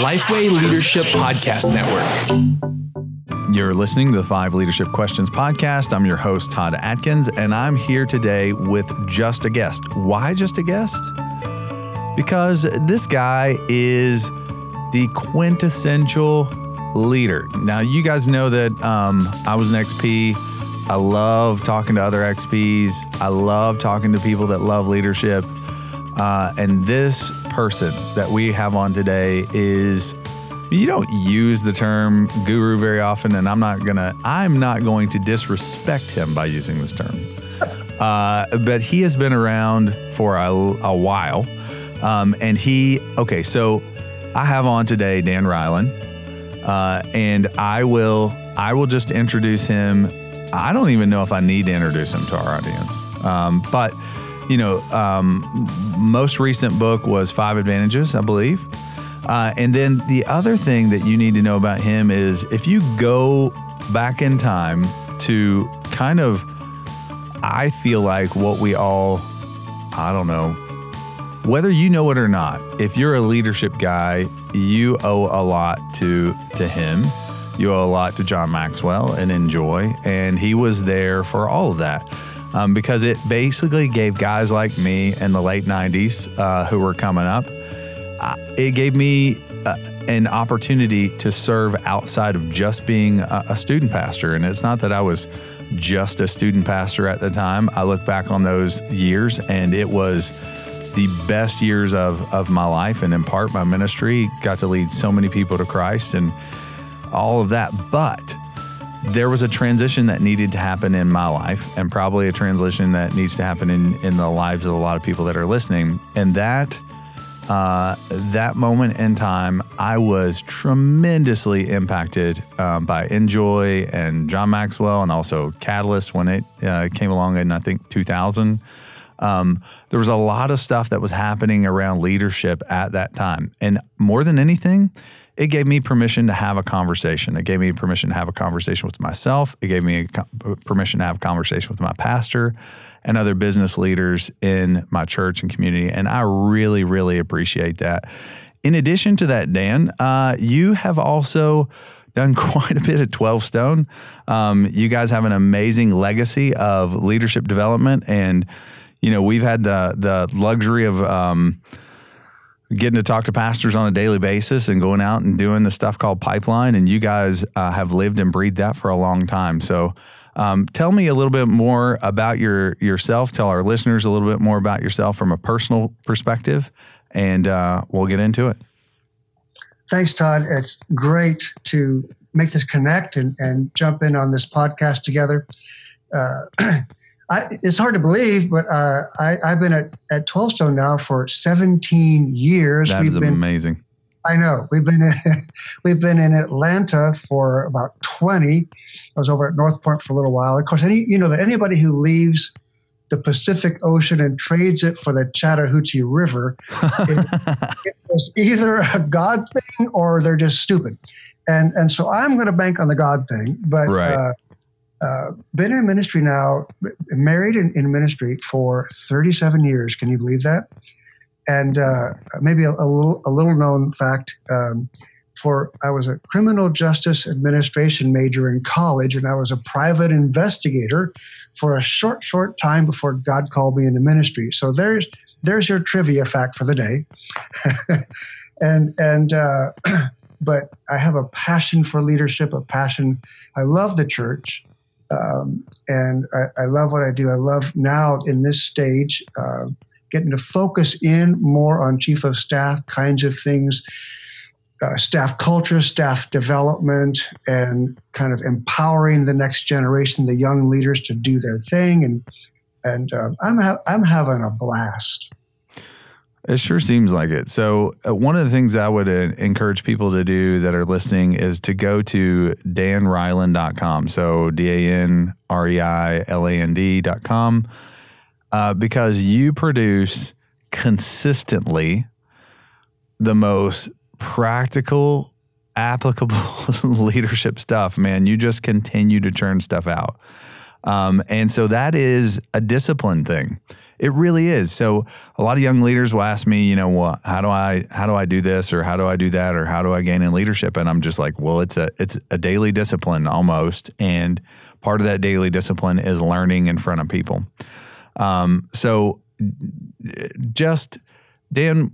Lifeway Leadership Podcast Network. You're listening to the Five Leadership Questions podcast. I'm your host, Todd Adkins, and I'm here today with just a guest. Why just a guest? Because this guy is the quintessential leader. Now, you guys know that um, I was an XP. I love talking to other XPs. I love talking to people that love leadership. Uh, and this person that we have on today is you don't use the term guru very often and i'm not gonna i'm not going to disrespect him by using this term. Uh, but he has been around for a, a while um, and he okay so i have on today dan reiland uh, and i will i will just introduce him. I don't even know if i need to introduce him to our audience um, but you know, um, most recent book was Five Advantages, I believe. Uh, and then the other thing that you need to know about him is if you go back in time to kind of, I feel like what we all, I don't know, whether you know it or not, if you're a leadership guy, you owe a lot to to him. You owe a lot to John Maxwell and INJOY, and he was there for all of that um, because it basically gave guys like me in the late 90s uh, who were coming up, uh, it gave me uh, an opportunity to serve outside of just being a, a, student pastor. And it's not that I was just a student pastor at the time. I look back on those years and it was the best years of, of my life and in part my ministry got to lead so many people to Christ and all of that. But there was a transition that needed to happen in my life and probably a transition that needs to happen in, in the lives of a lot of people that are listening. And that uh, that moment in time, I was tremendously impacted um, by INJOY and John Maxwell, and also Catalyst when it uh, came along in I think 2000. Um, there was a lot of stuff that was happening around leadership at that time, and more than anything, it gave me permission to have a conversation. It gave me permission to have a conversation with myself. It gave me permission to have a conversation with my pastor and other business leaders in my church and community. And I really, really appreciate that. In addition to that, Dan, uh, you have also done quite a bit at 12 Stone. Um, you guys have an amazing legacy of leadership development. And, you know, we've had the, the luxury of, um, getting to talk to pastors on a daily basis and going out and doing the stuff called pipeline. And you guys uh, have lived and breathed that for a long time. So, um, tell me a little bit more about your yourself. Tell our listeners a little bit more about yourself from a personal perspective, and uh, we'll get into it. Thanks, Todd. It's great to make this connect and, and jump in on this podcast together. Uh, I, it's hard to believe, but uh, I, have been at, at 12 Stone now for 17 years. That we've is been, amazing. I know. We've been in, we've been in Atlanta for about 20. I was over at North Point for a little while. Of course, any you know that anybody who leaves the Pacific Ocean and trades it for the Chattahoochee River, it, it was either a God thing or they're just stupid. And and so I'm going to bank on the God thing, but. Right. Uh, uh, been in ministry now, married in, in, ministry for 37 years. Can you believe that? And uh, maybe a, a, little, a little known fact. Um, for I was a criminal justice administration major in college, and I was a private investigator for a short, short time before God called me into ministry. So there's there's your trivia fact for the day. and and uh, but I have a passion for leadership, a passion. I love the church. Um, and I, I, love what I do. I love now in this stage uh, getting to focus in more on chief of staff kinds of things, uh, staff culture, staff development, and kind of empowering the next generation, the young leaders to do their thing. And and uh, I'm ha- I'm having a blast. It sure seems like it. So, uh, one of the things I would uh, encourage people to do that are listening is to go to danreiland.com. So, D A N R E I L A N D.com, uh, because you produce consistently the most practical, applicable leadership stuff, man. You just continue to churn stuff out. Um, and so, that is a discipline thing It really is. So a lot of young leaders will ask me, you know, well, how do I how do I do this or how do I do that or how do I gain in leadership? And I'm just like, well, it's a it's a daily discipline almost, and part of that daily discipline is learning in front of people. Um, so just Dan,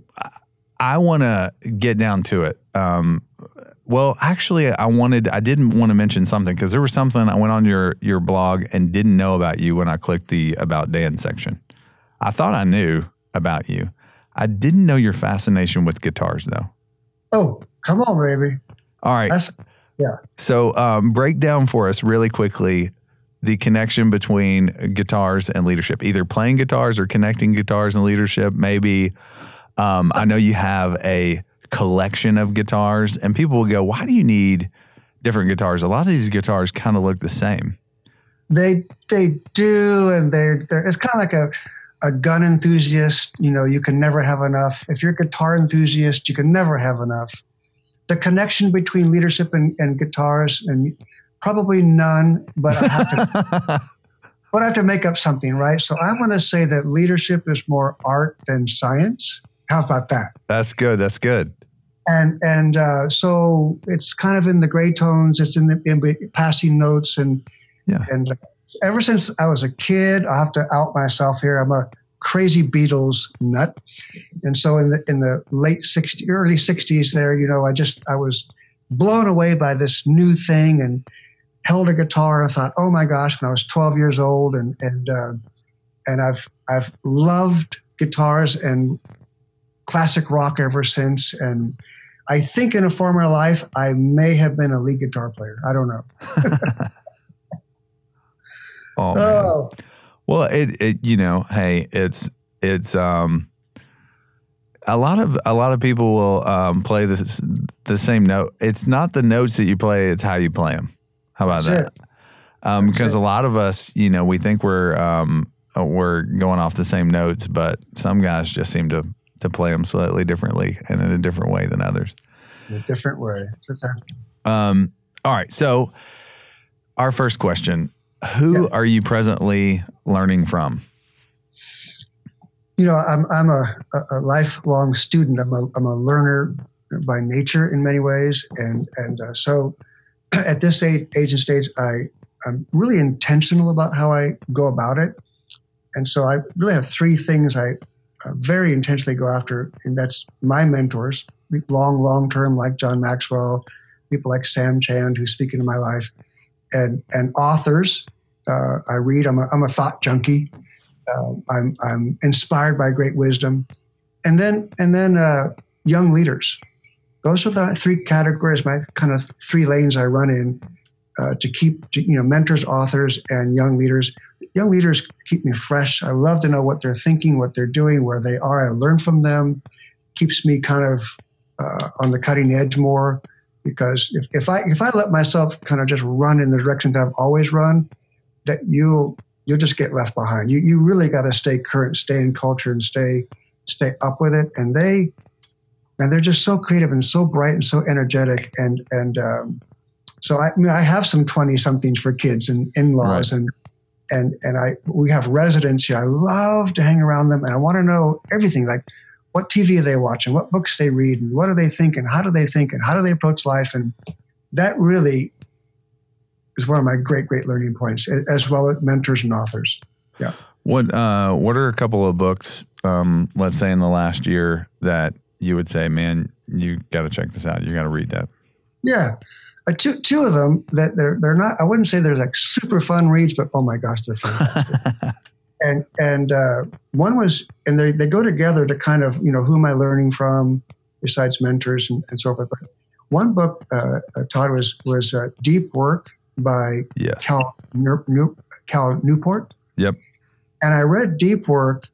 I want to get down to it. Um, well, actually, I wanted I didn't want to mention something because there was something I went on your your blog and didn't know about you when I clicked the about Dan section. I thought I knew about you. I didn't know your fascination with guitars, though. Oh, come on, baby. All right. That's, yeah. So, um, break down for us really quickly the connection between guitars and leadership, either playing guitars or connecting guitars and leadership. Maybe um, I know you have a collection of guitars, and people will go, Why do you need different guitars? A lot of these guitars kind of look the same. They they do, and they're, they're it's kind of like a a gun enthusiast, you know, you can never have enough. If you're a guitar enthusiast, you can never have enough. The connection between leadership and, and guitars, and probably none, but I have to. but I have to make up something, right? So I want to say that leadership is more art than science. How about that? That's good. That's good. And and uh, so it's kind of in the gray tones. It's in the in passing notes and yeah. And uh, ever since I was a kid, I have to out myself here. I'm a crazy Beatles nut, and so in the in the late '60s, early '60s, there, you know, I just I was blown away by this new thing and held a guitar. I thought, oh my gosh, when I was 12 years old, and and uh, and I've I've loved guitars and classic rock ever since. And I think in a former life, I may have been a lead guitar player. I don't know. oh, oh. Well, it, it, you know, hey, it's, it's, um, a lot of a lot of people will um, play this the same note. It's not the notes that you play; it's how you play them. How about That's that? Um, because it. a lot of us, you know, we think we're um, we're going off the same notes, but some guys just seem to to play them slightly differently and in a different way than others. In a different way. Um, all right. So, our first question Who yeah. are you presently learning from? You know, I'm, I'm a, a lifelong student. I'm a, I'm a learner by nature in many ways. And, and uh, so, at this age, age and stage, I, I'm really intentional about how I go about it. And so I really have three things I uh, very intentionally go after, and that's my mentors, long, long term, like John Maxwell, people like Sam Chand, who speak into my life, and and authors. Uh, I read. I'm a, I'm a thought junkie. Uh, I'm I'm inspired by great wisdom, and then and then uh, young leaders. Those are the three categories, my kind of three lanes I run in uh, to keep to, you know mentors, authors, and young leaders young leaders keep me fresh. I love to know what they're thinking, what they're doing, where they are. I learn from them. Keeps me kind of uh, on the cutting edge more because if, if I if I let myself kind of just run in the direction that I've always run, that you you'll just get left behind. You you really got to stay current, stay in culture, and stay stay up with it. And they and they're just so creative and so bright and so energetic and and um, so I, I, mean I have some twenty somethings for kids and in laws right. and and and I we have residents here. I love to hang around them, and I want to know everything like what TV are they watching, what books they read, and what are they thinking, how do they think, and how do they approach life, and that really is one of my great great learning points, as well as mentors and authors. Yeah. What uh, what are a couple of books, um, let's say in the last year, that you would say, man, you got to check this out. You got to read that. Yeah uh, two two of them that they're they're not. I wouldn't say they're like super fun reads, but oh my gosh, they're fantastic. And and uh, one was and they they go together to kind of you know who am I learning from besides mentors and, and so forth. But one book uh, uh Todd was was uh, Deep Work by yes. Cal New, Cal Newport. Yep. And I read Deep Work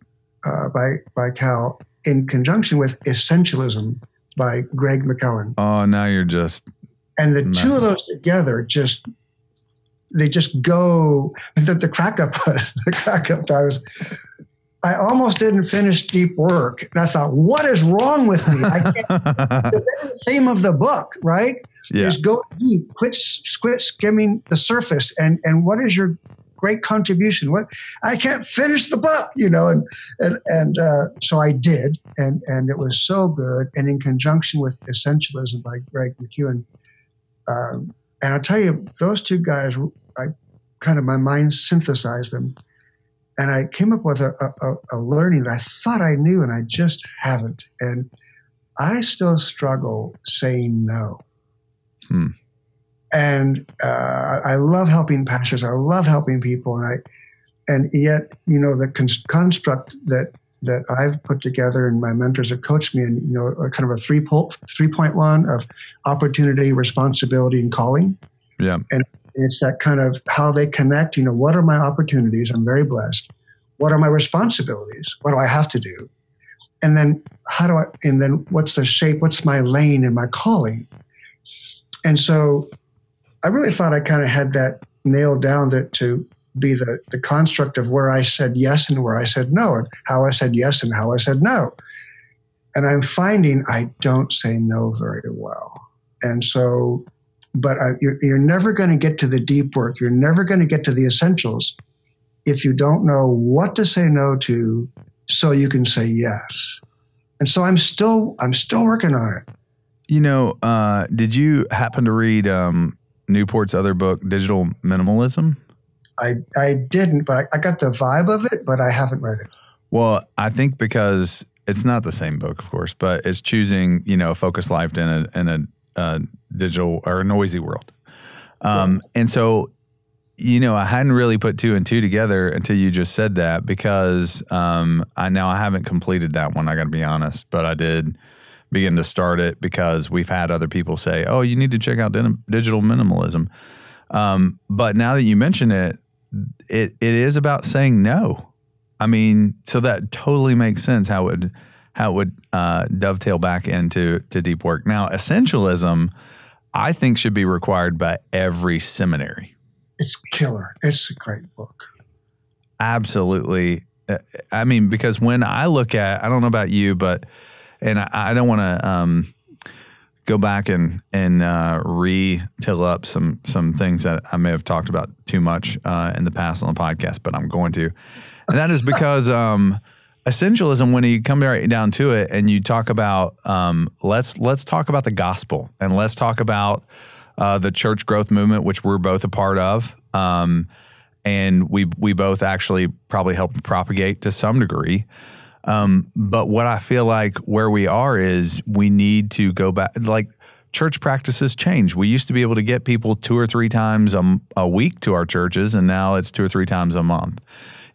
uh, by by Cal in conjunction with Essentialism by Greg McKeown. Oh, now you're just and the two of those together just they just go the, the crack up was the crack up was I almost didn't finish deep work. And I thought, what is wrong with me? I can't, the theme of the book, right? Yeah. Is go deep, quit, quit skimming the surface. And, and what is your great contribution. What I can't finish the book, you know, and and and uh, so I did, and and it was so good. And in conjunction with Essentialism by Greg McKeown, um, and I'll tell you, those two guys, I kind of my mind synthesized them, and I came up with a, a, a learning that I thought I knew, and I just haven't. And I still struggle saying no. Hmm. And uh, I love helping pastors. I love helping people, and I, and yet, you know, the con- construct that that I've put together and my mentors have coached me in, you know, kind of a three po- three point one of opportunity, responsibility, and calling. Yeah. And it's that kind of how they connect. You know, what are my opportunities? I'm very blessed. What are my responsibilities? What do I have to do? And then how do I? And then what's the shape? What's my lane and my calling? And so, I really thought I kind of had that nailed down that to be the, the construct of where I said yes and where I said no, and how I said yes and how I said no. And I'm finding I don't say no very well. And so, but I, you're, you're never going to get to the deep work. You're never going to get to the essentials if you don't know what to say no to so you can say yes. And so I'm still I'm still working on it. You know, uh, did you happen to read um, Newport's other book, Digital Minimalism? I I didn't, but I got the vibe of it, but I haven't read it. Well, I think because it's not the same book, of course, but it's choosing, you know, a focused life in a in a uh, digital or a noisy world. Um, yeah. And so, you know, I hadn't really put two and two together until you just said that because um, I now I haven't completed that one. I got to be honest, but I did begin to start it because we've had other people say, "Oh, you need to check out digital minimalism." Um, but now that you mention it, it it is about saying no. I mean, so that totally makes sense how it would how it would uh, dovetail back into to deep work. Now, essentialism, I think, should be required by every seminary. It's killer. It's a great book. Absolutely. Uh, I mean, because when I look at, I don't know about you, but and I, I don't want to um, go back and and uh, re-till up some some things that I may have talked about too much uh, in the past on the podcast, but I'm going to, and that is because um, essentialism, when you come right down to it, and you talk about um, let's let's talk about the gospel and let's talk about uh, the church growth movement, which we're both a part of. Um, and we we both actually probably helped propagate to some degree. Um, but what I feel like where we are is we need to go back. Like church practices change. We used to be able to get people two or three times a, a week to our churches, and now it's two or three times a month.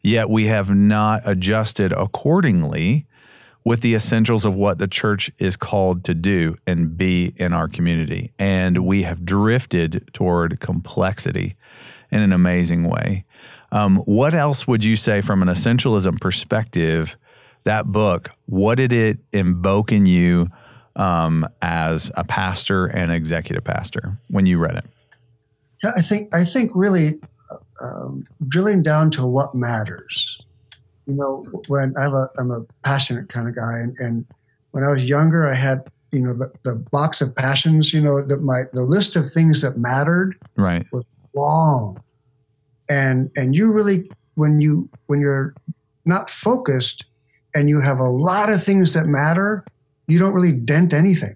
Yet we have not adjusted accordingly with the essentials of what the church is called to do and be in our community. And we have drifted toward complexity in an amazing way. Um, what else would you say from an essentialism perspective? that book, what did it invoke in you um, as a pastor and executive pastor when you read it? Yeah, I think I think really um, drilling down to what matters. You know, when I'm a I'm a passionate kind of guy, and, and when I was younger, I had you know the, the box of passions. You know, that my the list of things that mattered right was long, and and you really when you when you're not focused, and you have a lot of things that matter, you don't really dent anything.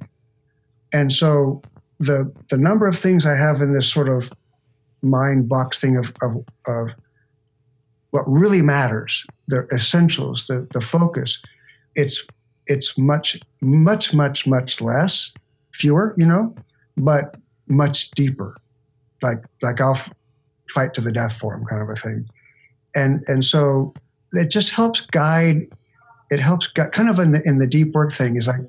And so the the number of things I have in this sort of mind box thing of of, of what really matters, the essentials, the, the focus, it's it's much, much, much, much less, fewer, you know, but much deeper. Like like I'll f- fight to the death for them kind of a thing. And and so it just helps guide it helps kind of in the in the deep work thing is like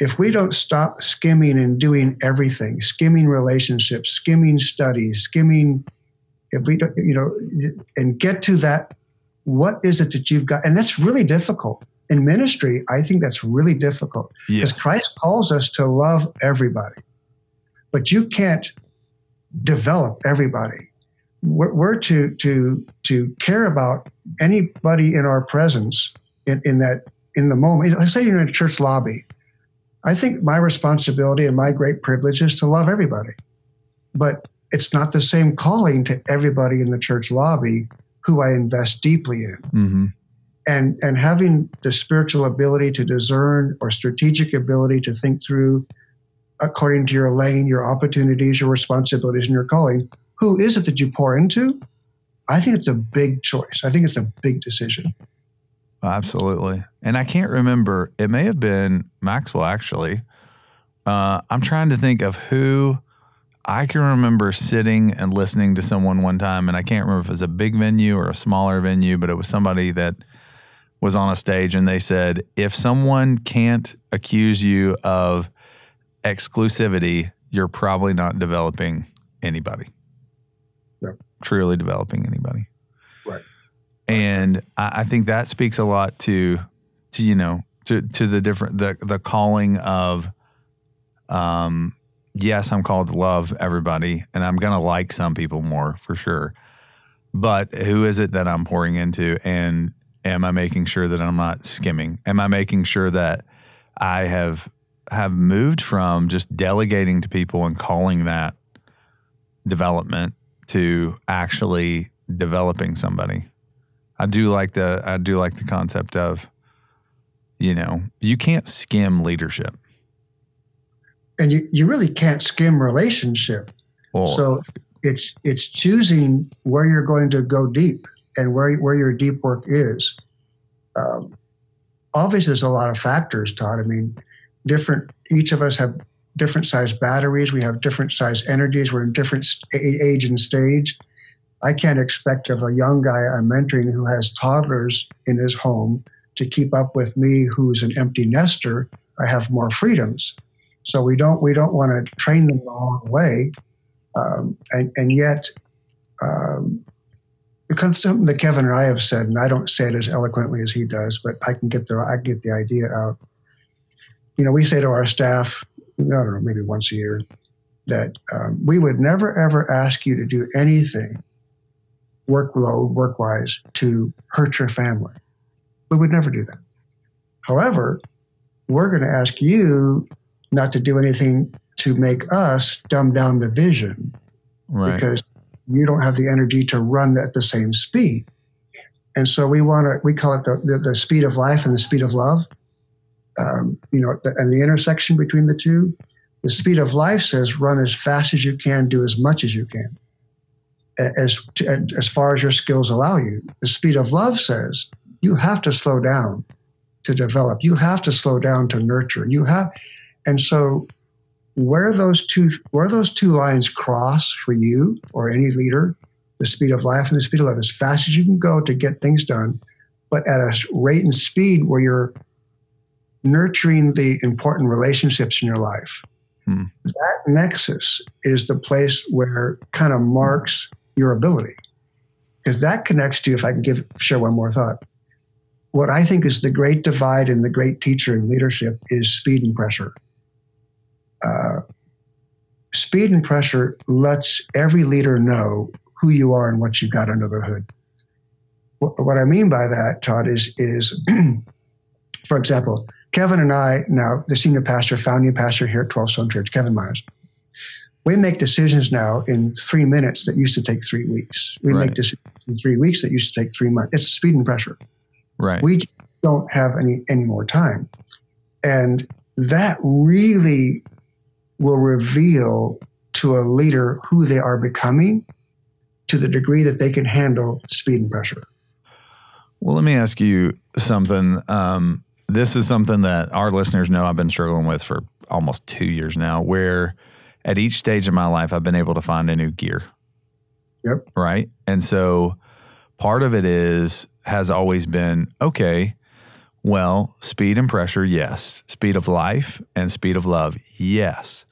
if we don't stop skimming and doing everything, skimming relationships, skimming studies, skimming, if we don't, you know, and get to that, what is it that you've got? And that's really difficult. In ministry, I think that's really difficult because. Christ calls us to love everybody, but you can't develop everybody. We're, we're to to to care about anybody in our presence in, in that in the moment. Let's say you're in a church lobby. I think my responsibility and my great privilege is to love everybody. But it's not the same calling to everybody in the church lobby who I invest deeply in. Mm-hmm. And, and having the spiritual ability to discern or strategic ability to think through according to your lane, your opportunities, your responsibilities, and your calling, who is it that you pour into? I think it's a big choice. I think it's a big decision. Absolutely. And I can't remember, it may have been Maxwell actually. Uh, I'm trying to think of who I can remember sitting and listening to someone one time, and I can't remember if it was a big venue or a smaller venue, but it was somebody that was on a stage and they said, if someone can't accuse you of exclusivity, you're probably not developing anybody. Yep. Truly developing anybody. And I, I think that speaks a lot to to you know to to the different the the calling of um yes, I'm called to love everybody and I'm gonna like some people more for sure. But who is it that I'm pouring into and am I making sure that I'm not skimming? Am I making sure that I have have moved from just delegating to people and calling that development to actually developing somebody. I do like the I do like the concept of you know, you can't skim leadership. And you, you really can't skim relationship. Well, So- It's it's choosing where you're going to go deep and where where your deep work is. Um, obviously, there's a lot of factors, Todd. I mean, different. Each of us have different size batteries. We have different size energies. We're in different st- age and stage. I can't expect of a young guy I'm mentoring who has toddlers in his home to keep up with me, who's an empty nester. I have more freedoms, so we don't we don't want to train them the wrong way, um, and and yet. Um, because something that Kevin and I have said, and I don't say it as eloquently as he does, but I can get the I get the idea out. You know, we say to our staff, I don't know, maybe once a year, that um, we would never ever ask you to do anything workload, work wise, to hurt your family. We would never do that. However, we're going to ask you not to do anything to make us dumb down the vision right. because you don't have the energy to run at the same speed. And so we want to, we call it the, the, the speed of life and the speed of love. Um, you know, and the intersection between the two. The speed of life says run as fast as you can, do as much as you can, as, to, as far as your skills allow you. The speed of love says you have to slow down to develop. You have to slow down to nurture. You have, and so where those two where those two lines cross for you or any leader, the speed of life and the speed of love, as fast as you can go to get things done, but at a rate and speed where you're nurturing the important relationships in your life. Hmm. That nexus is the place where kind of marks your ability. Because that connects to, if I can give share one more thought, what I think is the great divide in the great teacher in leadership is speed and pressure uh, speed and pressure lets every leader know who you are and what you got under the hood. What, I mean by that, Todd, is is for example, Kevin and I now the senior pastor, founding pastor here at Twelve Stone Church, Kevin Myers. We make decisions now in three minutes that used to take three weeks. We Right. make decisions in three weeks that used to take three months. It's speed and pressure Right. we don't have any any more time and that really will reveal to a leader who they are becoming to the degree that they can handle speed and pressure Well, let me ask you something. Um, this is something that our listeners know I've been struggling with for almost two years now, where at each stage of my life, I've been able to find a new gear. Yep. Right. And so part of it is, has always been okay, well, speed and pressure, yes. Speed of life and speed of love, yes.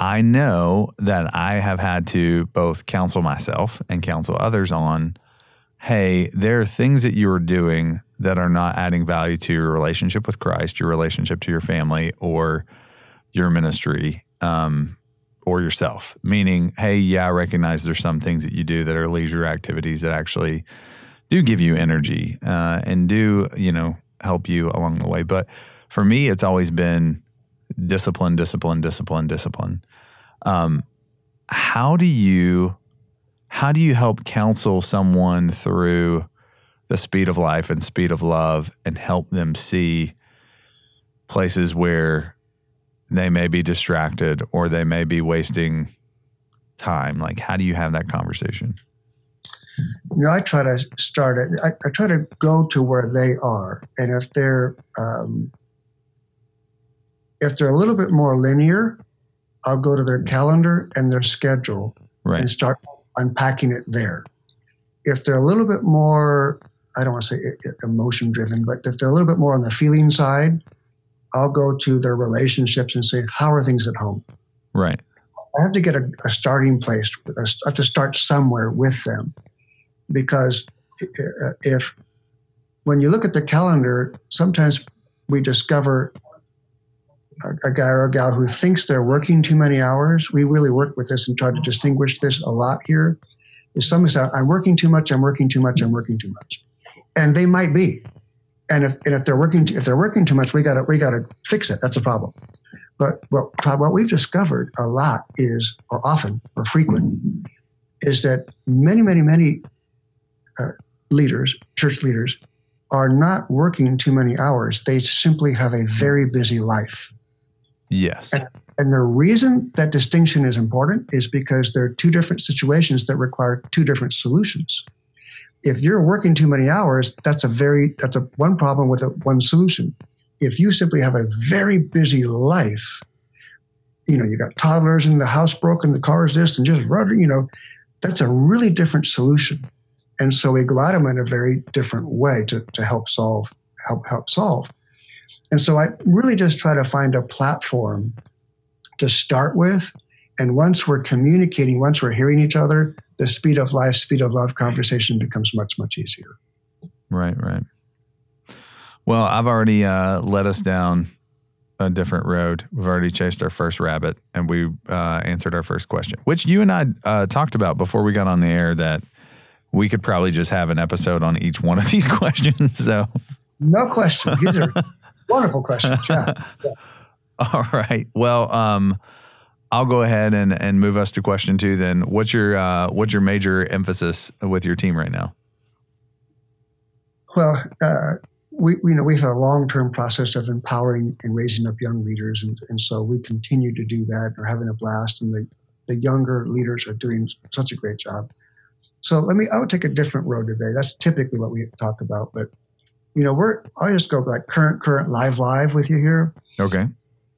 I know that I have had to both counsel myself and counsel others on hey, there are things that you are doing that are not adding value to your relationship with Christ, your relationship to your family, or your ministry, um, or yourself. Meaning, hey, yeah, I recognize there's some things that you do that are leisure activities that actually do give you energy uh, and do, you know, help you along the way. But for me, it's always been discipline, discipline, discipline, discipline. Um, how do you how do you help counsel someone through the speed of life and speed of love and help them see places where they may be distracted or they may be wasting time like how do you have that conversation you know, I try to start it. I, I, try to go to where they are, and if they're um, if they're a little bit more linear, I'll go to their calendar and their schedule right. and start unpacking it there. If they're a little bit more, I don't want to say emotion driven, but if they're a little bit more on the feeling side, I'll go to their relationships and say, how are things at home? Right. I have to get a, a starting place. I have to start somewhere with them because if when you look at the calendar, sometimes we discover a, a, guy or a gal who thinks they're working too many hours. We really work with this and try to distinguish this a lot here. Is someone says, I'm working too much, I'm working too much, I'm working too much. And they might be. And if, and if they're working if they're working too much, we gotta we gotta fix it. That's a problem. But what, what we've discovered a lot is, or often, or frequent, is that many, many, many uh, leaders, church leaders, are not working too many hours. They simply have a very busy life. Yes. And, and the reason that distinction is important is because there are two different situations that require two different solutions. If you're working too many hours, that's a very that's a one problem with a one solution. If you simply have a very busy life, you know, you got toddlers and the house broken, the car is this, and just running, you know, that's a really different solution. And so we go at them in a very different way to, to help solve, help help solve. And so I really just try to find a platform to start with. And once we're communicating, once we're hearing each other, the speed of life, speed of love conversation becomes much, much easier. Right, right. Well, I've already uh, led us down a different road. We've already chased our first rabbit and we uh, answered our first question, which you and I uh, talked about before we got on the air that we could probably just have an episode on each one of these questions. So, no question. These are wonderful questions. Yeah. yeah. All right. Well, um, I'll go ahead and, and move us to question two. Then, what's your uh, what's your major emphasis with your team right now? Well, uh, we, we, you know we've had a long term process of empowering and raising up young leaders, and, and so we continue to do that. We're having a blast, and the the younger leaders are doing such a great job. So let me, I would take a different road today. That's typically what we talk about. But, you know, we're, I'll just go like current, current, live, live with you here. Okay.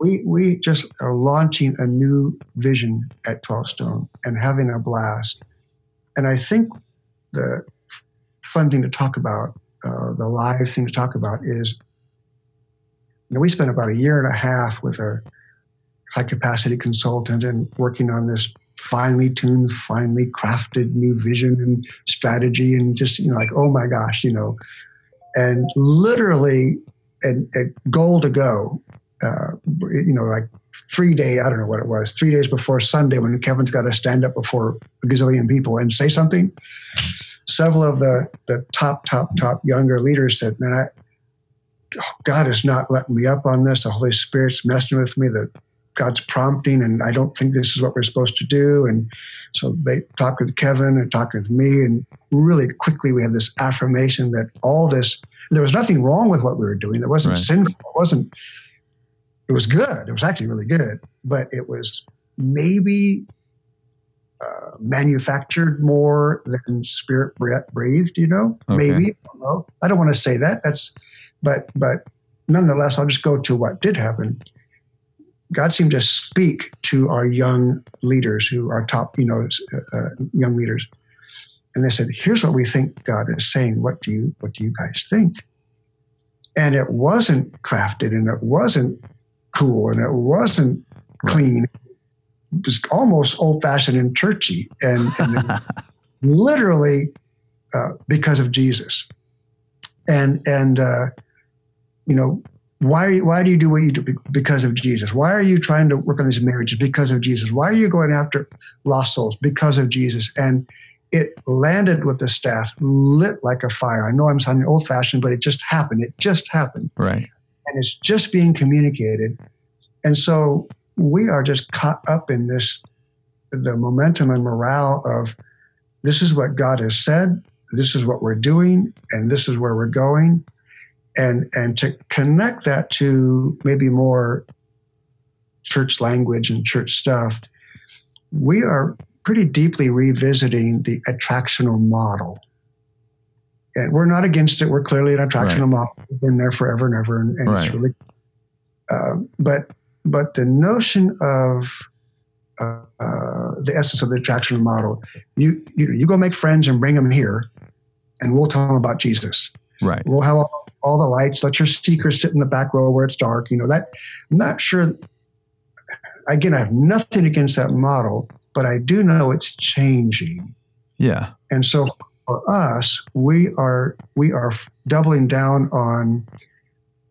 We, we just are launching a new vision at 12 Stone and having a blast. And I think the fun thing to talk about, uh, the live thing to talk about is, you know, we spent about a year and a half with a high capacity consultant and working on this finely tuned, finely crafted new vision and strategy, and just you know, like oh my gosh, you know, and literally at, at goal to go, uh, you know, like three day, I don't know what it was, three days before Sunday when Kevin's got to stand up before a gazillion people and say something. Several of the the top, top, top younger leaders said, "Man, I, God is not letting me up on this. The Holy Spirit's messing with me. The God's prompting, and I don't think this is what we're supposed to do. And so they talked with Kevin and talked with me, and really quickly we had this affirmation that all this there was nothing wrong with what we were doing. There wasn't right. sinful. It wasn't. It was good. It was actually really good, but it was maybe uh, manufactured more than spirit breathed. You know, okay. maybe I don't know. I don't want to say that. That's, but but nonetheless, I'll just go to what did happen God seemed to speak to our young leaders, who are top, you know, uh, uh, young leaders, and they said, "Here's what we think God is saying. What do you What do you guys think?" And it wasn't crafted, and it wasn't cool, and it wasn't clean. It was almost old fashioned and churchy, and, and literally uh, because of Jesus. And and uh, you know why, you, why do you do what you do? Because of Jesus. Why are you trying to work on these marriages? Because of Jesus. Why are you going after lost souls? Because of Jesus. And it landed with the staff, lit like a fire. I know I'm sounding old fashioned, but it just happened. It just happened. Right. And it's just being communicated. And so we are just caught up in this the momentum and morale of this is what God has said, this is what we're doing, and this is where we're going, and and to connect that to maybe more church language and church stuff, we are pretty deeply revisiting the attractional model. And we're not against it. We're clearly an attractional right. model. We've been there forever and ever, and, and right. it's really. Uh, but but the notion of uh, uh, the essence of the attractional model, you, you you go make friends and bring them here, and we'll tell them about Jesus. Right. We'll have all, all the lights. Let your seekers sit in the back row where it's dark. You know that. I'm not sure. Again, I have nothing against that model, but I do know it's changing. Yeah. And so for us, we are we are doubling down on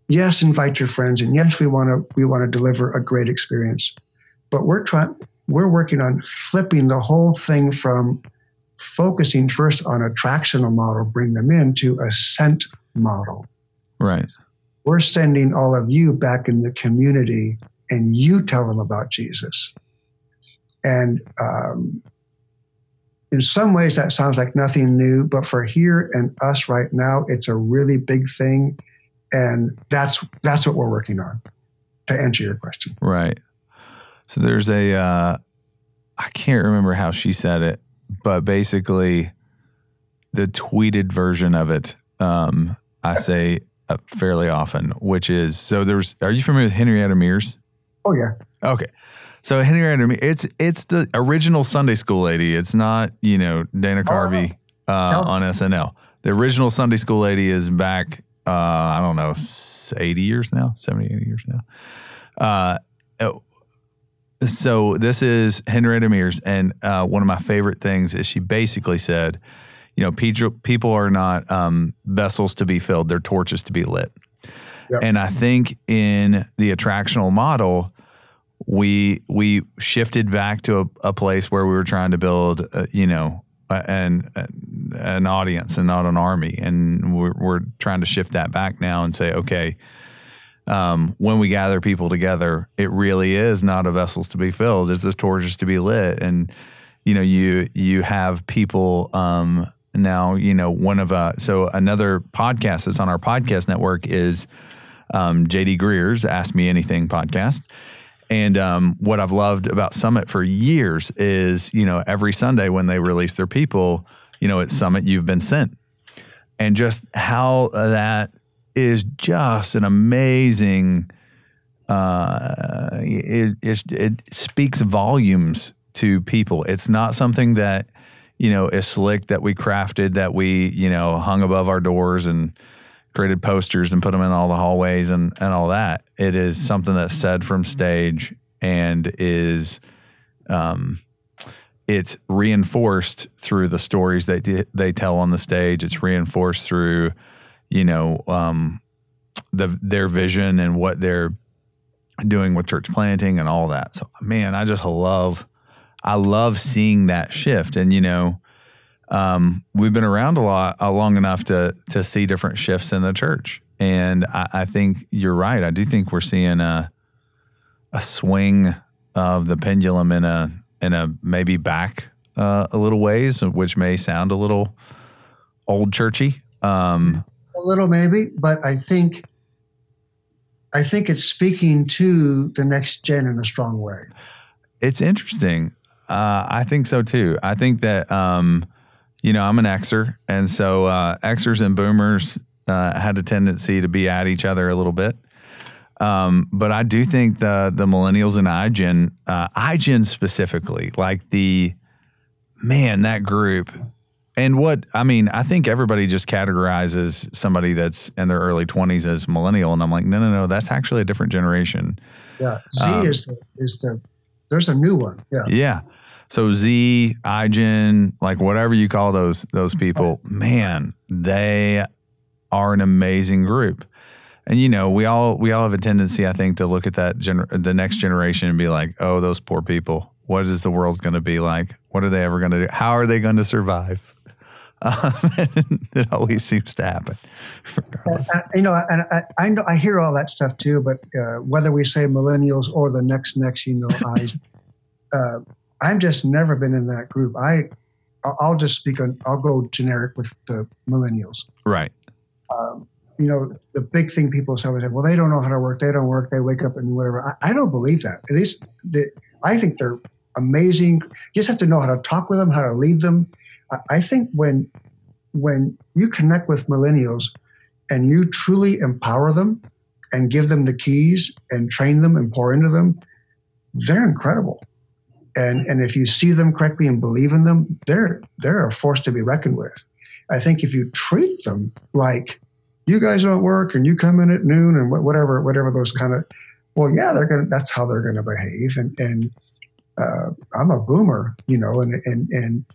yes, invite your friends, and yes, we want to we want to deliver a great experience, but we're trying we're working on flipping the whole thing from focusing first on attractional model, bring them in to a sent model. Right. We're sending all of you back in the community, and you tell them about Jesus. And um, in some ways, that sounds like nothing new, but for here and us right now, it's a really big thing, and that's that's what we're working on. To answer your question, right? So there's a uh, I can't remember how she said it, but basically, the tweeted version of it, um, I say uh, fairly often, which is so. There's are you familiar with Henrietta Mears? Oh yeah. Okay. So Henrietta, it's it's the original Sunday school lady. It's not you know Dana oh, Carvey uh, on SNL. The original Sunday school lady is back. Uh, I don't know, eighty years now, 70, 80 years now. Uh, oh, so this is Henrietta Mears, and uh, one of my favorite things is she basically said, you know, people are not um, vessels to be filled; they're torches to be lit. Yep. And I think in the attractional model, we we shifted back to a, a place where we were trying to build, uh, you know, an an audience and not an army, and we're, we're trying to shift that back now and say, okay, um, when we gather people together, it really is not a vessels to be filled; it's just torches to be lit, and you know, you you have people. Um, now, you know, one of uh, so another podcast that's on our podcast network is um, JD Greear's Ask Me Anything podcast and um, what I've loved about Summit for years is, you know, every Sunday when they release their people, you know, at Summit, you've been sent. And just how that is just an amazing, uh, it, it, it speaks volumes to people. It's not something that, you know, is slick that we crafted, that we, you know, hung above our doors and, created posters and put them in all the hallways and, and all that. It is something that's said from stage and is um, it's reinforced through the stories that they tell on the stage. It's reinforced through, you know, um, the their vision and what they're doing with church planting and all that. So, man, I just love, I love seeing that shift. And you know, um, we've been around a lot uh, long enough to to see different shifts in the church, and I, I, think you're right. I do think we're seeing a a swing of the pendulum in a in a maybe back uh, a little ways, which may sound a little old churchy. Um, a little maybe, but I think I think it's speaking to the next gen in a strong way. It's interesting. Uh, I think so too. I think that um, you know, I'm an Xer, and so uh, Xers and Boomers uh, had a tendency to be at each other a little bit. Um, but I do think the the millennials and iGen, uh, iGen specifically, like the man that group, and what I mean, I think everybody just categorizes somebody that's in their early 20s as millennial, and I'm like, no, no, no, that's actually a different generation. Yeah, Z um, is the, is the there's a new one. Yeah, yeah. So Z, iGen, like whatever you call those those people, man, they are an amazing group. And you know, we all we all have a tendency, I think, to look at that gener- the next generation and be like, "Oh, those poor people. What is the world going to be like? What are they ever going to do? How are they going to survive?" Um, it always seems to happen. Uh, you know, and I, I, know I hear all that stuff too. But uh, whether we say millennials or the next next, you know, I, uh, I've just never been in that group. I I'll just speak on. I'll go generic with the millennials. Right. Um, you know, the big thing people say, well, they don't know how to work. They don't work. They wake up and whatever. I, I don't believe that. At least the, I think they're amazing. You just have to know how to talk with them, how to lead them. I, I think when when you connect with millennials and you truly empower them and give them the keys and train them and pour into them, they're incredible. And and if you see them correctly and believe in them, they're they're a force to be reckoned with. I think if you treat them like you guys don't work and you come in at noon and whatever whatever those kind of well yeah they're gonna that's how they're gonna behave. And and uh, I'm a boomer you know and and and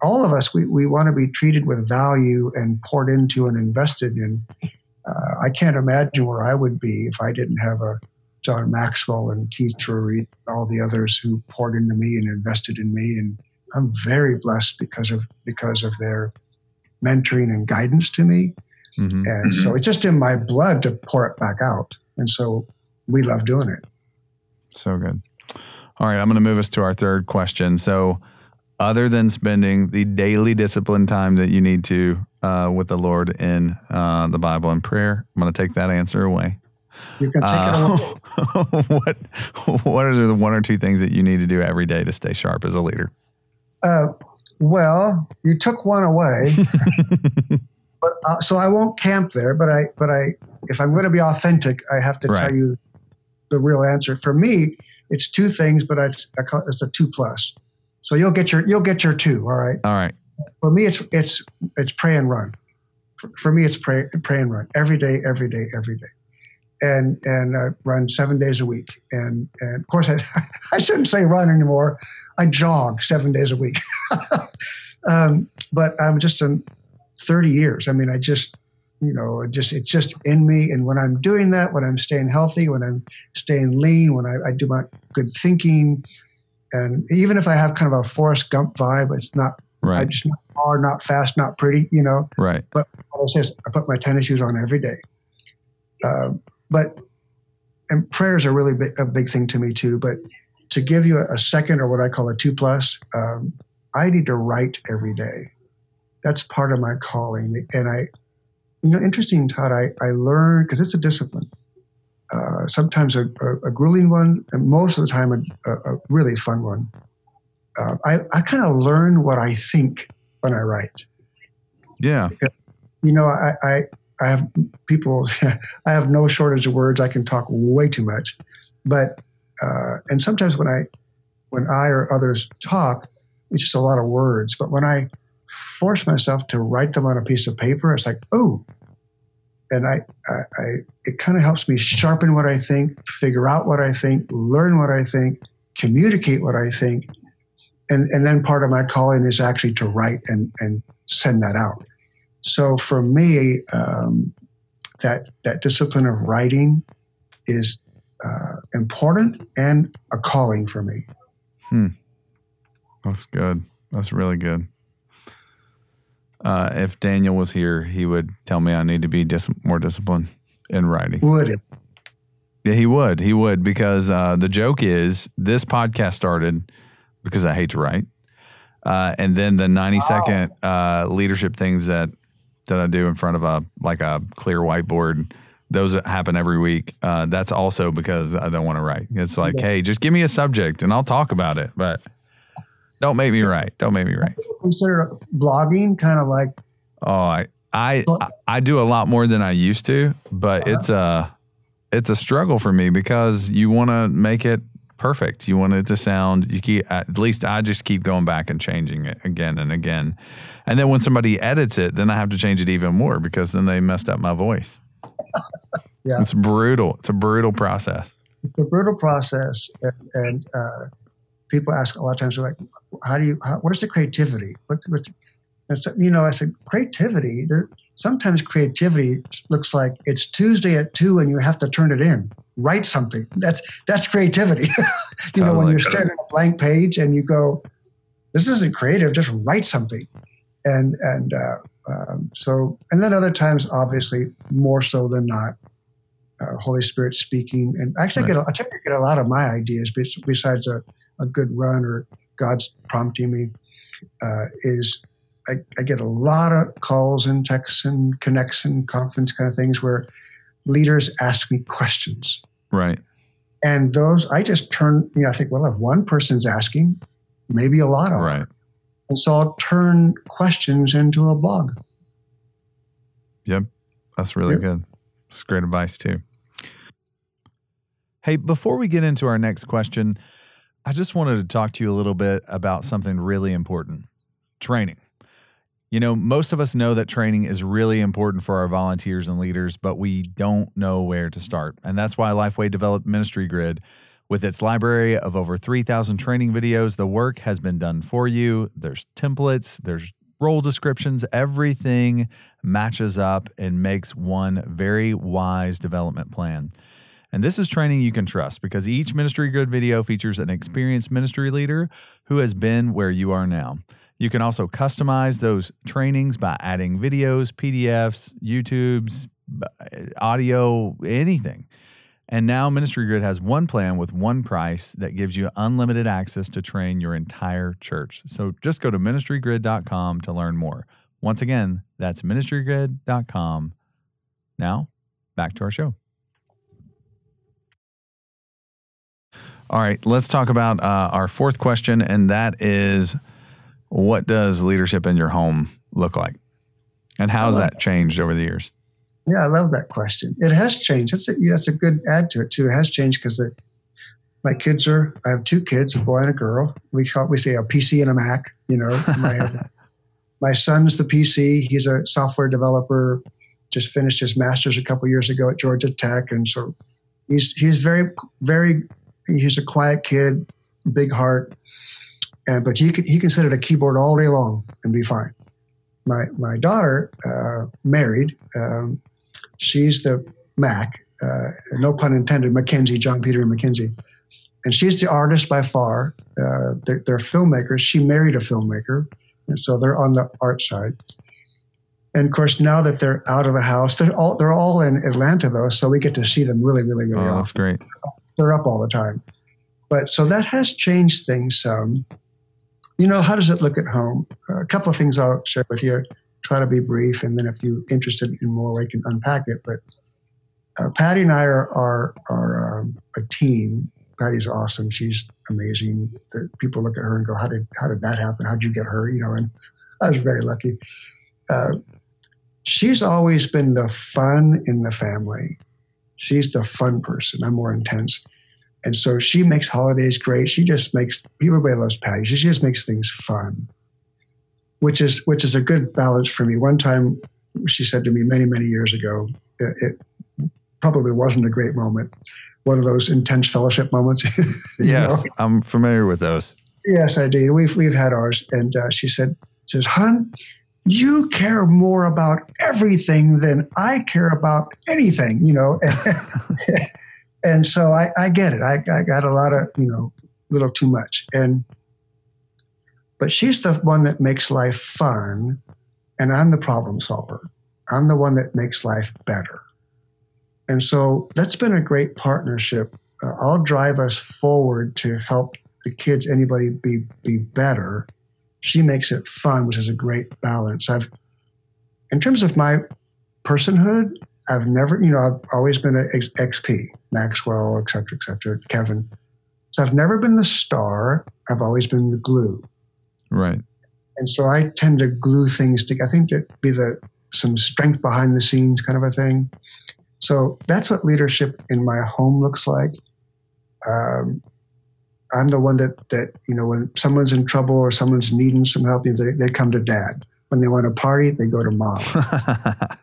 all of us we, we want to be treated with value and poured into and invested in. Uh, I can't imagine where I would be if I didn't have a John Maxwell and Keith Drury and all the others who poured into me and invested in me and I'm very blessed because of because of their mentoring and guidance to me Mm-hmm. And mm-hmm. so it's just in my blood to pour it back out. And so we love doing it. So good. All right, I'm going to move us to our third question. So, other than spending the daily discipline time that you need to uh, with the Lord in uh, the Bible and prayer, I'm going to take that answer away. You can take uh, it away. what What are the one or two things that you need to do every day to stay sharp as a leader? Uh, well, you took one away. but uh, so I won't camp there. But I, but I, if I'm going to be authentic, I have to right. tell you the real answer. For me, it's two things, but it's, it's a two plus. So you'll get your you'll get your two. All right. All right. For me, it's it's it's pray and run. For, for me, it's pray pray and run every day, every day, every day and and I run seven days a week. And and of course, I I shouldn't say run anymore. I jog seven days a week. um, but I'm just in 30 years. I mean, I just, you know, just it's just in me. And when I'm doing that, when I'm staying healthy, when I'm staying lean, when I, I do my good thinking, and even if I have kind of a Forrest Gump vibe, it's not. Right. I just not hard, not fast, not pretty, you know. Right. But what I say is, I put my tennis shoes on every day. Uh, but and prayers are really big, a big thing to me too. But to give you a, a second or what I call a two plus, um, I need to write every day that's part of my calling. And I, you know, interesting, Todd, I, I learned, because it's a discipline, uh, sometimes a, a, a, grueling one, and most of the time a, a really fun one. Uh, I, I kind of learn what I think when I write. Yeah. Because, you know, I, I, I have people, I have no shortage of words. I can talk way too much. But, uh, and sometimes when I, when I or others talk, it's just a lot of words. But when I force myself to write them on a piece of paper. It's like, oh, and I, I, I it kind of helps me sharpen what I think, figure out what I think, learn what I think, communicate what I think, and and then part of my calling is actually to write and and send that out. So for me, um, that that discipline of writing is uh, important and a calling for me. Hmm. That's good. That's really good uh, if Daniel was here, he would tell me I need to be dis- more disciplined in writing. Would it? Yeah, he would. He would because uh, the joke is this podcast started because I hate to write, uh, and then the ninety second uh, leadership things that that I do in front of a like a clear whiteboard. Those happen every week. Uh, that's also because I don't want to write. It's like, yeah. hey, just give me a subject and I'll talk about it. But don't make me write. Don't make me write. Consider blogging kind of like. Oh, I I I do a lot more than I used to, but uh-huh. it's a it's a struggle for me because you want to make it perfect. You want it to sound. You keep at least I just keep going back and changing it again and again, and then when somebody edits it, then I have to change it even more because then they messed up my voice. yeah, it's brutal. It's a brutal process. It's a brutal process, and, and uh, people ask a lot of times, like, how do you, how, what is the creativity? What, what's, so, you know, I said, creativity, there, sometimes creativity looks like it's Tuesday at two and you have to turn it in. Write something. That's that's creativity. you know, when you're staring at a blank page and you go, "This isn't creative. Just write something." And and uh, um, so, and then other times, obviously, more so than not, uh, Holy Spirit speaking. And actually, right. I, get, I tend to get a lot of my ideas besides a, a good run or God's prompting me, uh, is I, I, get a lot of calls and texts and connects and conference kind of things where leaders ask me questions. Right. And those, I just turn, you know, I think, well, if one person's asking, maybe a lot of right. Them. And so I'll turn questions into a blog. Yep. That's really yep. good. It's great advice, too. Hey, before we get into our next question, I just wanted to talk to you a little bit about something really important training. You know, most of us know that training is really important for our volunteers and leaders, but we don't know where to start. And that's why Lifeway developed Ministry Grid. With its library of over 3,000 training videos, the work has been done for you. There's templates, there's role descriptions, everything matches up and makes one very wise development plan. And this is training you can trust because each Ministry Grid video features an experienced ministry leader who has been where you are now. You can also customize those trainings by adding videos, PDFs, YouTubes, audio, anything. And now Ministry Grid has one plan with one price that gives you unlimited access to train your entire church. So just go to ministrygrid.com to learn more. Once again, that's ministrygrid.com. Now, back to our show. All right, let's talk about uh, our fourth question, and that is what does leadership in your home look like? And how's that changed over the years? Yeah, I love that question. It has changed. That's a, that's a good add to it too. It has changed because my kids are. I have two kids, a boy and a girl. We call we say a PC and a Mac. You know, my my son's the PC. He's a software developer. Just finished his master's a couple years ago at Georgia Tech, and so he's he's very very. He's a quiet kid, big heart, and but he can he can sit at a keyboard all day long and be fine. My my daughter, uh, married, um, she's the Mac, uh, no pun intended, Mackenzie, John Peter and Mackenzie, and she's the artist by far. Uh, they're, they're filmmakers. She married a filmmaker, and so they're on the art side. And of course, now that they're out of the house, they're all they're all in Atlanta though, so we get to see them really, really, really. Oh, often. that's great. They're up all the time, but so that has changed things some you know, how does it look at home? Uh, a couple of things I'll share with you. Try to be brief, and then if you're interested in more, we can unpack it. But uh, Patty and I are are, are um, a team. Patty's awesome. She's amazing. The people look at her and go, "How did how did that happen? How'd you get her?" You know, and I was very lucky. Uh, she's always been the fun in the family. She's the fun person. I'm more intense. And so she makes holidays great. She just makes everybody loves Patty. She just makes things fun, which is which is a good balance for me. One time, she said to me many many years ago, it, it probably wasn't a great moment. One of those intense fellowship moments. yes, know? I'm familiar with those. Yes, I do. We've we've had ours, and uh, she said, "says Hun, you care more about everything than I care about anything." You know. and so I, I get it. I, I got a lot of, you know, a little too much. And, but she's the one that makes life fun, and I'm the problem solver. I'm the one that makes life better. And so that's been a great partnership. Uh, I'll drive us forward to help the kids, anybody be, be better. She makes it fun, which is a great balance. I've, in terms of my personhood, I've never, you know, I've always been an XP, Maxwell, et cetera, et cetera, Kevin. So I've never been the star. I've always been the glue. Right. And so I tend to glue things together. I think to be the some strength behind the scenes kind of a thing. So that's what leadership in my home looks like. Um, I'm the one that that you know when someone's in trouble or someone's needing some help, they, they come to dad. When they want to party, they go to mom.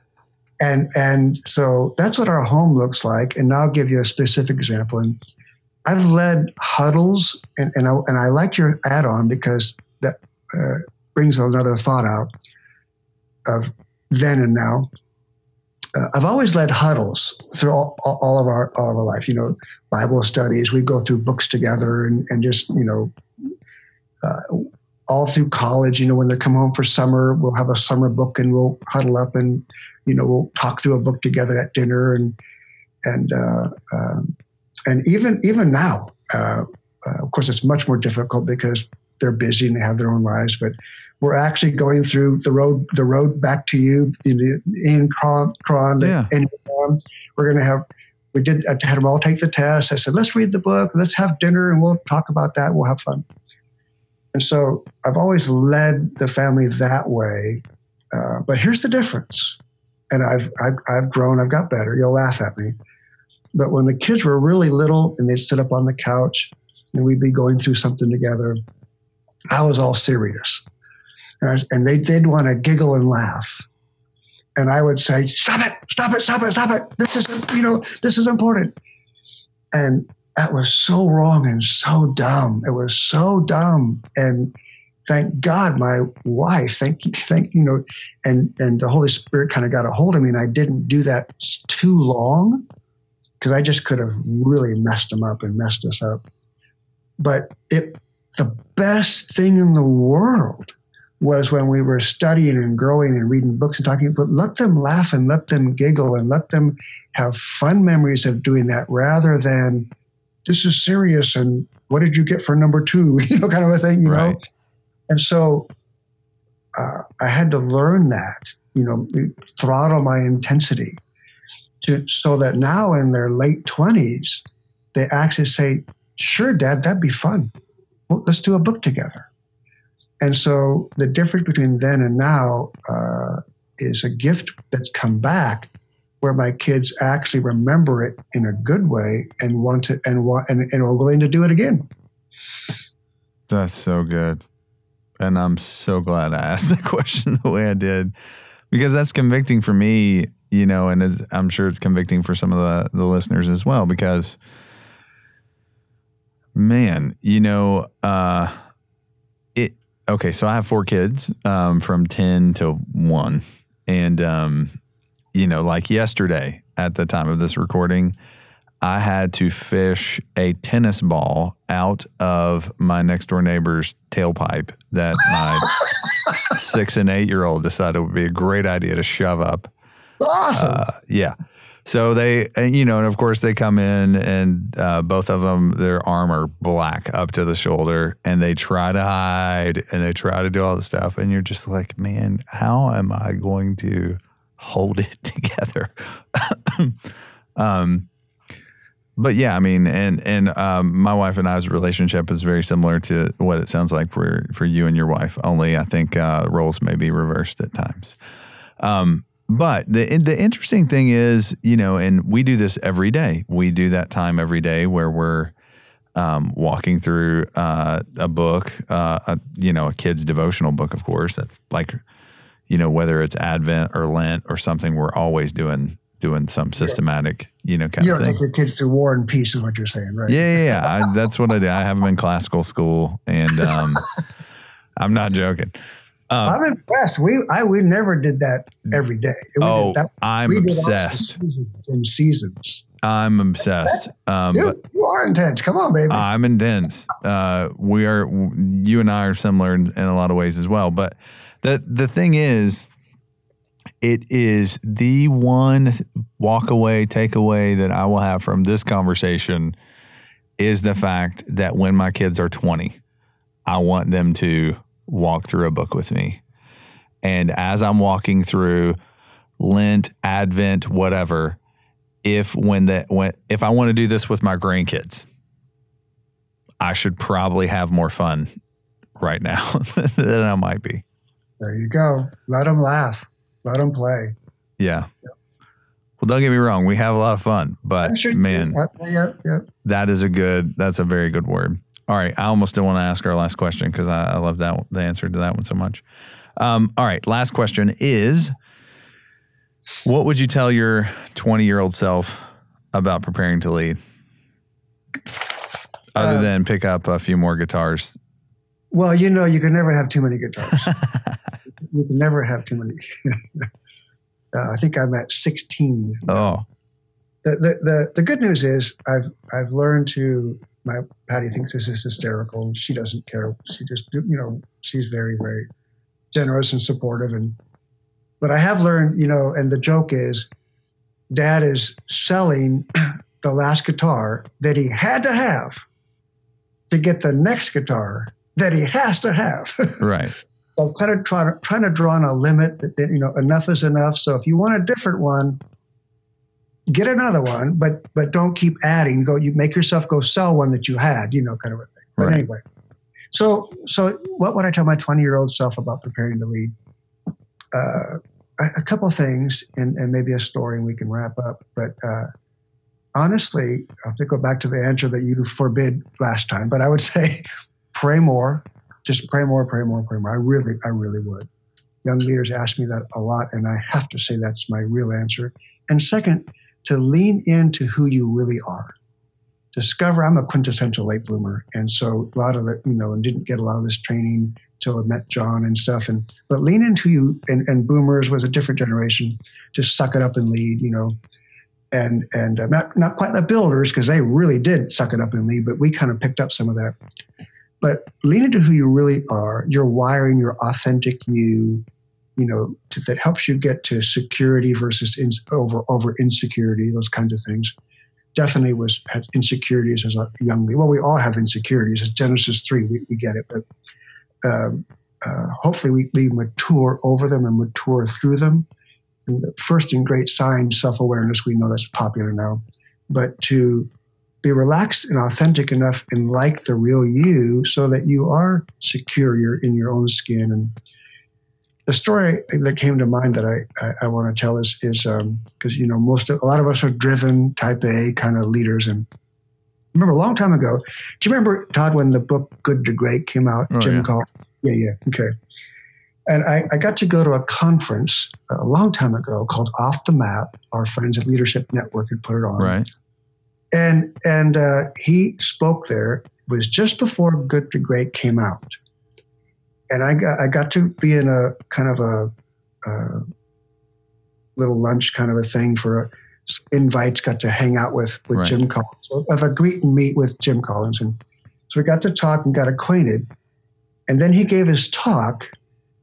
and and so that's what our home looks like. And now I'll give you a specific example. And I've led huddles, and and I, and I like your add-on because that uh, brings another thought out of then and now. Uh, I've always led huddles through all, all, of our all of our life. You know, Bible studies. We go through books together, and and just you know, uh, all through college, you know, when they come home for summer, we'll have a summer book and we'll huddle up and, you know, we'll talk through a book together at dinner and, and, uh, um, and even, even now, uh, uh, of course, it's much more difficult because they're busy and they have their own lives, but we're actually going through the road the road back to you in Ian Cron, Cron Yeah. and um, we're going to have we did I had them all take the test. I said let's read the book, let's have dinner, and we'll talk about that. We'll have fun. And so I've always led the family that way. Uh, but here's the difference, and I've, I've I've grown. I've got better. You'll laugh at me. But when the kids were really little and they'd sit up on the couch and we'd be going through something together, I was all serious. And, was- and they did want to giggle and laugh. And I would say, stop it, stop it, stop it, stop it. This is, you know, this is important. And that was so wrong and so dumb. It was so dumb. And thank God my wife, thank you, thank, you know, and, and the Holy Spirit kind of got a hold of me and I didn't do that too long because I just could have really messed them up and messed us up. But it, the best thing in the world was when we were studying and growing and reading books and talking, but let them laugh and let them giggle and let them have fun memories of doing that rather than this is serious and what did you get for number two, you know, kind of a thing, you Right. know? And so uh, I had to learn that, you know, throttle my intensity to so that now in their late 20s, they actually say, sure, dad, that'd be fun. Well, let's do a book together. And so the difference between then and now uh, is a gift that's come back where my kids actually remember it in a good way and want to and want and, and are willing to do it again. That's so good. And I'm so glad I asked that question the way I did because that's convicting for me, you know, and I'm sure it's convicting for some of the, the listeners as well because, man, you know, uh, it, okay, so I have four kids um, from 10 to 1. And, um, you know, like yesterday at the time of this recording, I had to fish a tennis ball out of my next door neighbor's tailpipe that my six and eight year old decided would be a great idea to shove up. Awesome. Uh, yeah. So they, and, you know, and of course they come in and uh, both of them, their arm are black up to the shoulder and they try to hide and they try to do all the stuff. And you're just like, man, how am I going to hold it together? um, but yeah, I mean, and and um, my wife and I's relationship is very similar to what it sounds like for for you and your wife. Only I think uh, roles may be reversed at times. Um, but the the interesting thing is, you know, and we do this every day. We do that time every day where we're um, walking through uh, a book, uh, a, you know, a kid's devotional book, of course. That's like, you know, whether it's Advent or Lent or something, we're always doing doing some systematic, you know, kind you of don't take your kids through war and peace, is what you're saying, right? Yeah, yeah, yeah. I, that's what I do. I have them in classical school, and um, I'm not joking. Um, I'm impressed. We I we never did that every day. We did oh, that, I'm obsessed. in seasons. I'm obsessed. Um, Dude, but you are intense. Come on, baby. I'm intense. Uh, we are. You and I are similar in, in a lot of ways as well. But the the thing is, it is the one walk away, takeaway that I will have from this conversation is the fact that when my kids are 20, I want them to walk through a book with me. And as I'm walking through Lent, Advent, whatever, if when the when if I want to do this with my grandkids, I should probably have more fun right now than I might be. There you go. Let them laugh. Let them play. Yeah. Well, don't get me wrong, we have a lot of fun, but sure man, yep, yep. that is a good. That's a very good word. All right, I almost don't want to ask our last question because I, I love that the answer to that one so much. Um, all right, last question is: What would you tell your twenty year old self about preparing to lead, other Uh, than pick up a few more guitars? Well, you know, you can never have too many guitars. you can never have too many. uh, I think I'm at 16. Oh, The, the, the, the good news is I've, I've learned to, my Patty thinks this is hysterical and she doesn't care. She just, you know, she's very, very generous and supportive. And, but I have learned, you know, and the joke is dad is selling the last guitar that he had to have to get the next guitar that he has to have. Right. so kind of trying to, trying to draw on a limit that, that, you know, enough is enough. So if you want a different one, get another one, but but don't keep adding. Go, you make yourself go sell one that you had, you know, kind of a thing. But Right. anyway, so so what would I tell my 20 year old self about preparing to lead? Uh, a, a couple things, and, and maybe a story, and we can wrap up. But uh, honestly, I have to go back to the answer that you forbid last time. But I would say, pray more. Just pray more, pray more, pray more. I really, I really would. Young leaders ask me that a lot, and I have to say that's my real answer. And second, to lean into who you really are. Discover I'm a quintessential late bloomer, and so a lot of it, you know, and didn't get a lot of this training till I met John and stuff. And but lean into you, and, and boomers was a different generation. Just suck it up and lead, you know. And and uh, not not quite the builders because they really did suck it up and lead, but we kind of picked up some of that. But lean into who you really are, your wiring, your authentic you, you know, to, that helps you get to security versus in, over over insecurity, those kinds of things. Definitely was had insecurities as a young. Well, we all have insecurities. It's Genesis three, we, we get it, but um, uh, hopefully we, we mature over them and mature through them. And the first and great sign, self awareness. We know that's popular now, but to be relaxed and authentic enough and like the real you, so that you are secure. You're in your own skin and the story that came to mind that I, I, I want to tell is is um, because you know most of, a lot of us are driven type A kind of leaders and I remember a long time ago. Do you remember Todd when the book Good to Great came out? Oh, Jim yeah. Call. Yeah, yeah, okay. And I, I got to go to a conference a long time ago called Off the Map. Our friends at Leadership Network had put it on Right. And and uh, he spoke there. It was just before Good to Great came out, and I got I got to be in a kind of a, a little lunch kind of a thing for invites. Got to hang out with with Right. Jim Collins of a greet and meet with Jim Collins, and so we got to talk and got acquainted. And then he gave his talk,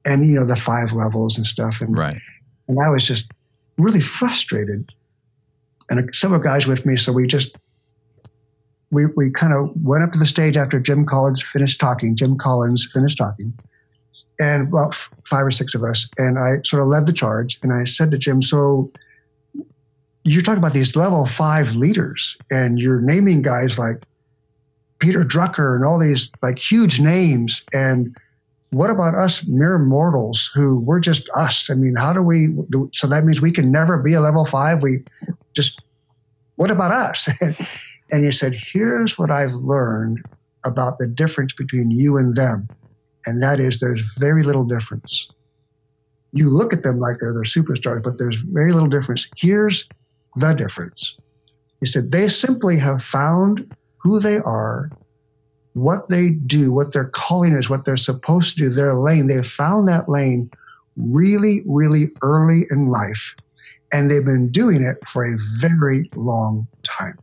and you know the five levels and stuff, and Right. and I was just really frustrated. And several guys with me, so we just we we kind of went up to the stage after Jim Collins finished talking. Jim Collins finished talking, and about f- five or six of us, and I sort of led the charge. And I said to Jim, "So you're talking about these level five leaders, and you're naming guys like Peter Drucker and all these like huge names, and what about us mere mortals who we're just us? I mean, how do we? Do, so that means we can never be a level five. We just what about us? and he said, "Here's what I've learned about the difference between you and them, and that is there's very little difference. You look at them like they're they're superstars, but there's very little difference. Here's the difference." He said, "They simply have found who they are." What they do, what their calling is, what they're supposed to do, their lane. They've found that lane really, really early in life. And they've been doing it for a very long time.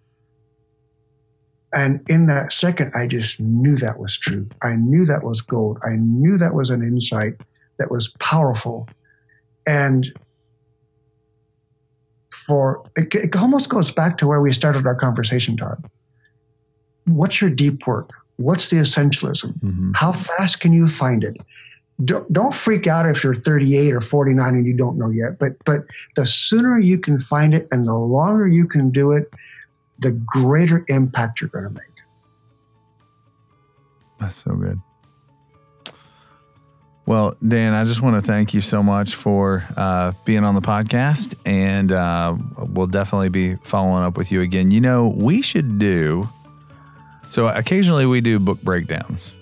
And in that second, I just knew that was true. I knew that was gold. I knew that was an insight that was powerful. And for it, it almost goes back to where we started our conversation, Todd. What's your deep work? What's the essentialism? Mhm. How fast can you find it? Don't, don't freak out if you're 38 or 49 and you don't know yet. But but the sooner you can find it and the longer you can do it, the greater impact you're going to make. That's so good. Well, Dan, I just want to thank you so much for uh, being on the podcast, and uh, we'll definitely be following up with you again. You know, we should do so. Occasionally, we do book breakdowns,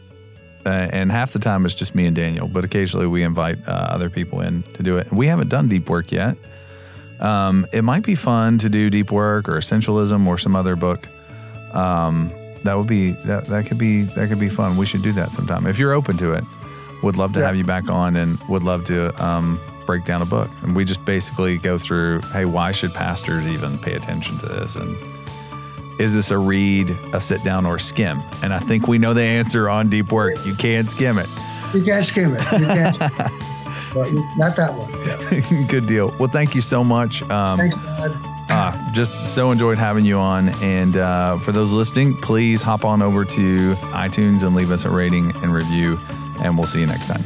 uh, and half the time it's just me and Daniel, but occasionally we invite uh, other people in to do it. We haven't done deep work yet. Um, it might be fun to do deep work or essentialism or some other book. Um, that would be that that could be that could be fun. We should do that sometime if you're open to it. Would love to Yeah. have you back on and would love to um, break down a book. And we just basically go through, hey, why should pastors even pay attention to this? And is this a read, a sit down, or skim? And I think we know the answer on deep work. You can't skim it. You can't skim it. You can't. you- not that one. Yeah. Good deal. Well, thank you so much. Um, Thanks, Todd. Uh, just so enjoyed having you on. And uh, for those listening, please hop on over to iTunes and leave us a rating and review. And we'll see you next time.